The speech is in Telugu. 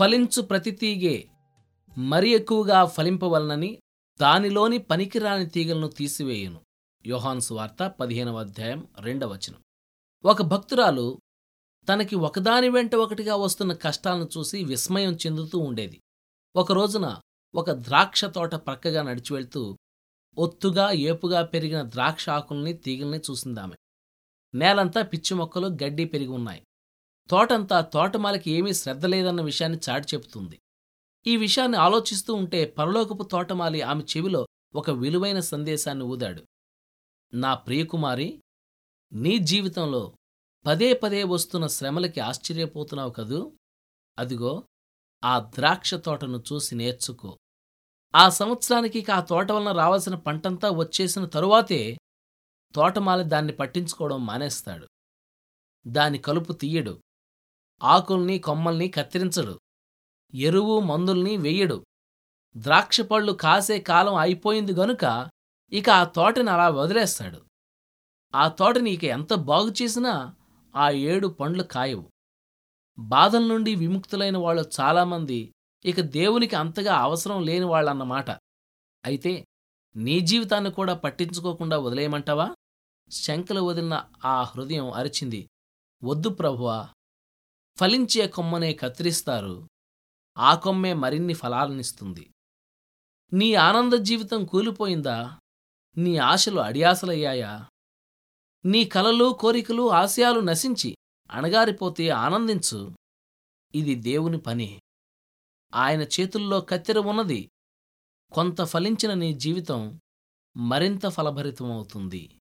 ఫలించు ప్రతి తీగే మరి ఎక్కువగా ఫలింపవలనని దానిలోని పనికిరాని తీగలను తీసివేయును. యోహాన్స్ వార్త పదిహేనవ అధ్యాయం రెండవ వచనం. ఒక భక్తురాలు తనకి ఒకదాని వెంట ఒకటిగా వస్తున్న కష్టాలను చూసి విస్మయం చెందుతూ ఉండేది. ఒక రోజున ఒక ద్రాక్ష తోట ప్రక్కగా నడిచి వెళ్తూ ఒత్తుగా ఏపుగా పెరిగిన ద్రాక్ష ఆకుల్ని తీగల్ని చూసిందామె. నేలంతా పిచ్చి మొక్కలు గడ్డి పెరిగి ఉన్నాయి. తోటంతా తోటమాలకి ఏమీ శ్రద్ధ లేదన్న విషయాన్ని చాటి చెబుతుంది. ఈ విషయాన్ని ఆలోచిస్తూ ఉంటే పరలోకపు తోటమాలి ఆమె చెవిలో ఒక విలువైన సందేశాన్ని ఊదాడు. నా ప్రియకుమారి నీ జీవితంలో పదే పదే వస్తున్న శ్రమలకి ఆశ్చర్యపోతున్నావు కదూ? అదిగో ఆ ద్రాక్ష తోటను చూసి నేర్చుకో. ఆ సంవత్సరానికి ఆ తోట వలన రావాల్సిన పంటంతా వచ్చేసిన తరువాతే తోటమాలి దాన్ని పట్టించుకోవడం మానేస్తాడు. దాని కలుపు తీయడు. ఆకుల్ని కొమ్మల్ని కత్తిరించడు. ఎరువు మందుల్ని వెయ్యడు ద్రాక్షపళ్ళు కాసే కాలం అయిపోయింది గనుక ఇక ఆ తోటని అలా వదిలేస్తాడు. ఆ తోటని ఇక ఎంత బాగు చేసినా ఆ ఏడు పండ్లు కాయవు. బాధల నుండి విముక్తులైన వాళ్ళు చాలామంది ఇక దేవునికి అంతగా అవసరం లేని వాళ్ళన్నమాట. అయితే నీ జీవితాన్ని కూడా పట్టించుకోకుండా వదిలేయమంటావా? శంకలు వదిలిన ఆ హృదయం అరిచింది. వద్దు ప్రభువా ఫలించే కొమ్మనే కత్తిరిస్తారు. ఆ కొమ్మే మరిన్ని ఫలాలనిస్తుంది. నీ ఆనంద జీవితం కూలిపోయిందా? నీ ఆశలు అడియాసలయ్యాయా? నీ కలలు కోరికలు ఆశయాలు నశించి అణగారిపోతే ఆనందించు. ఇది దేవుని పని. ఆయన చేతుల్లో కత్తెర ఉన్నది. కొంత ఫలించిన నీ జీవితం మరింత ఫలభరితమవుతుంది.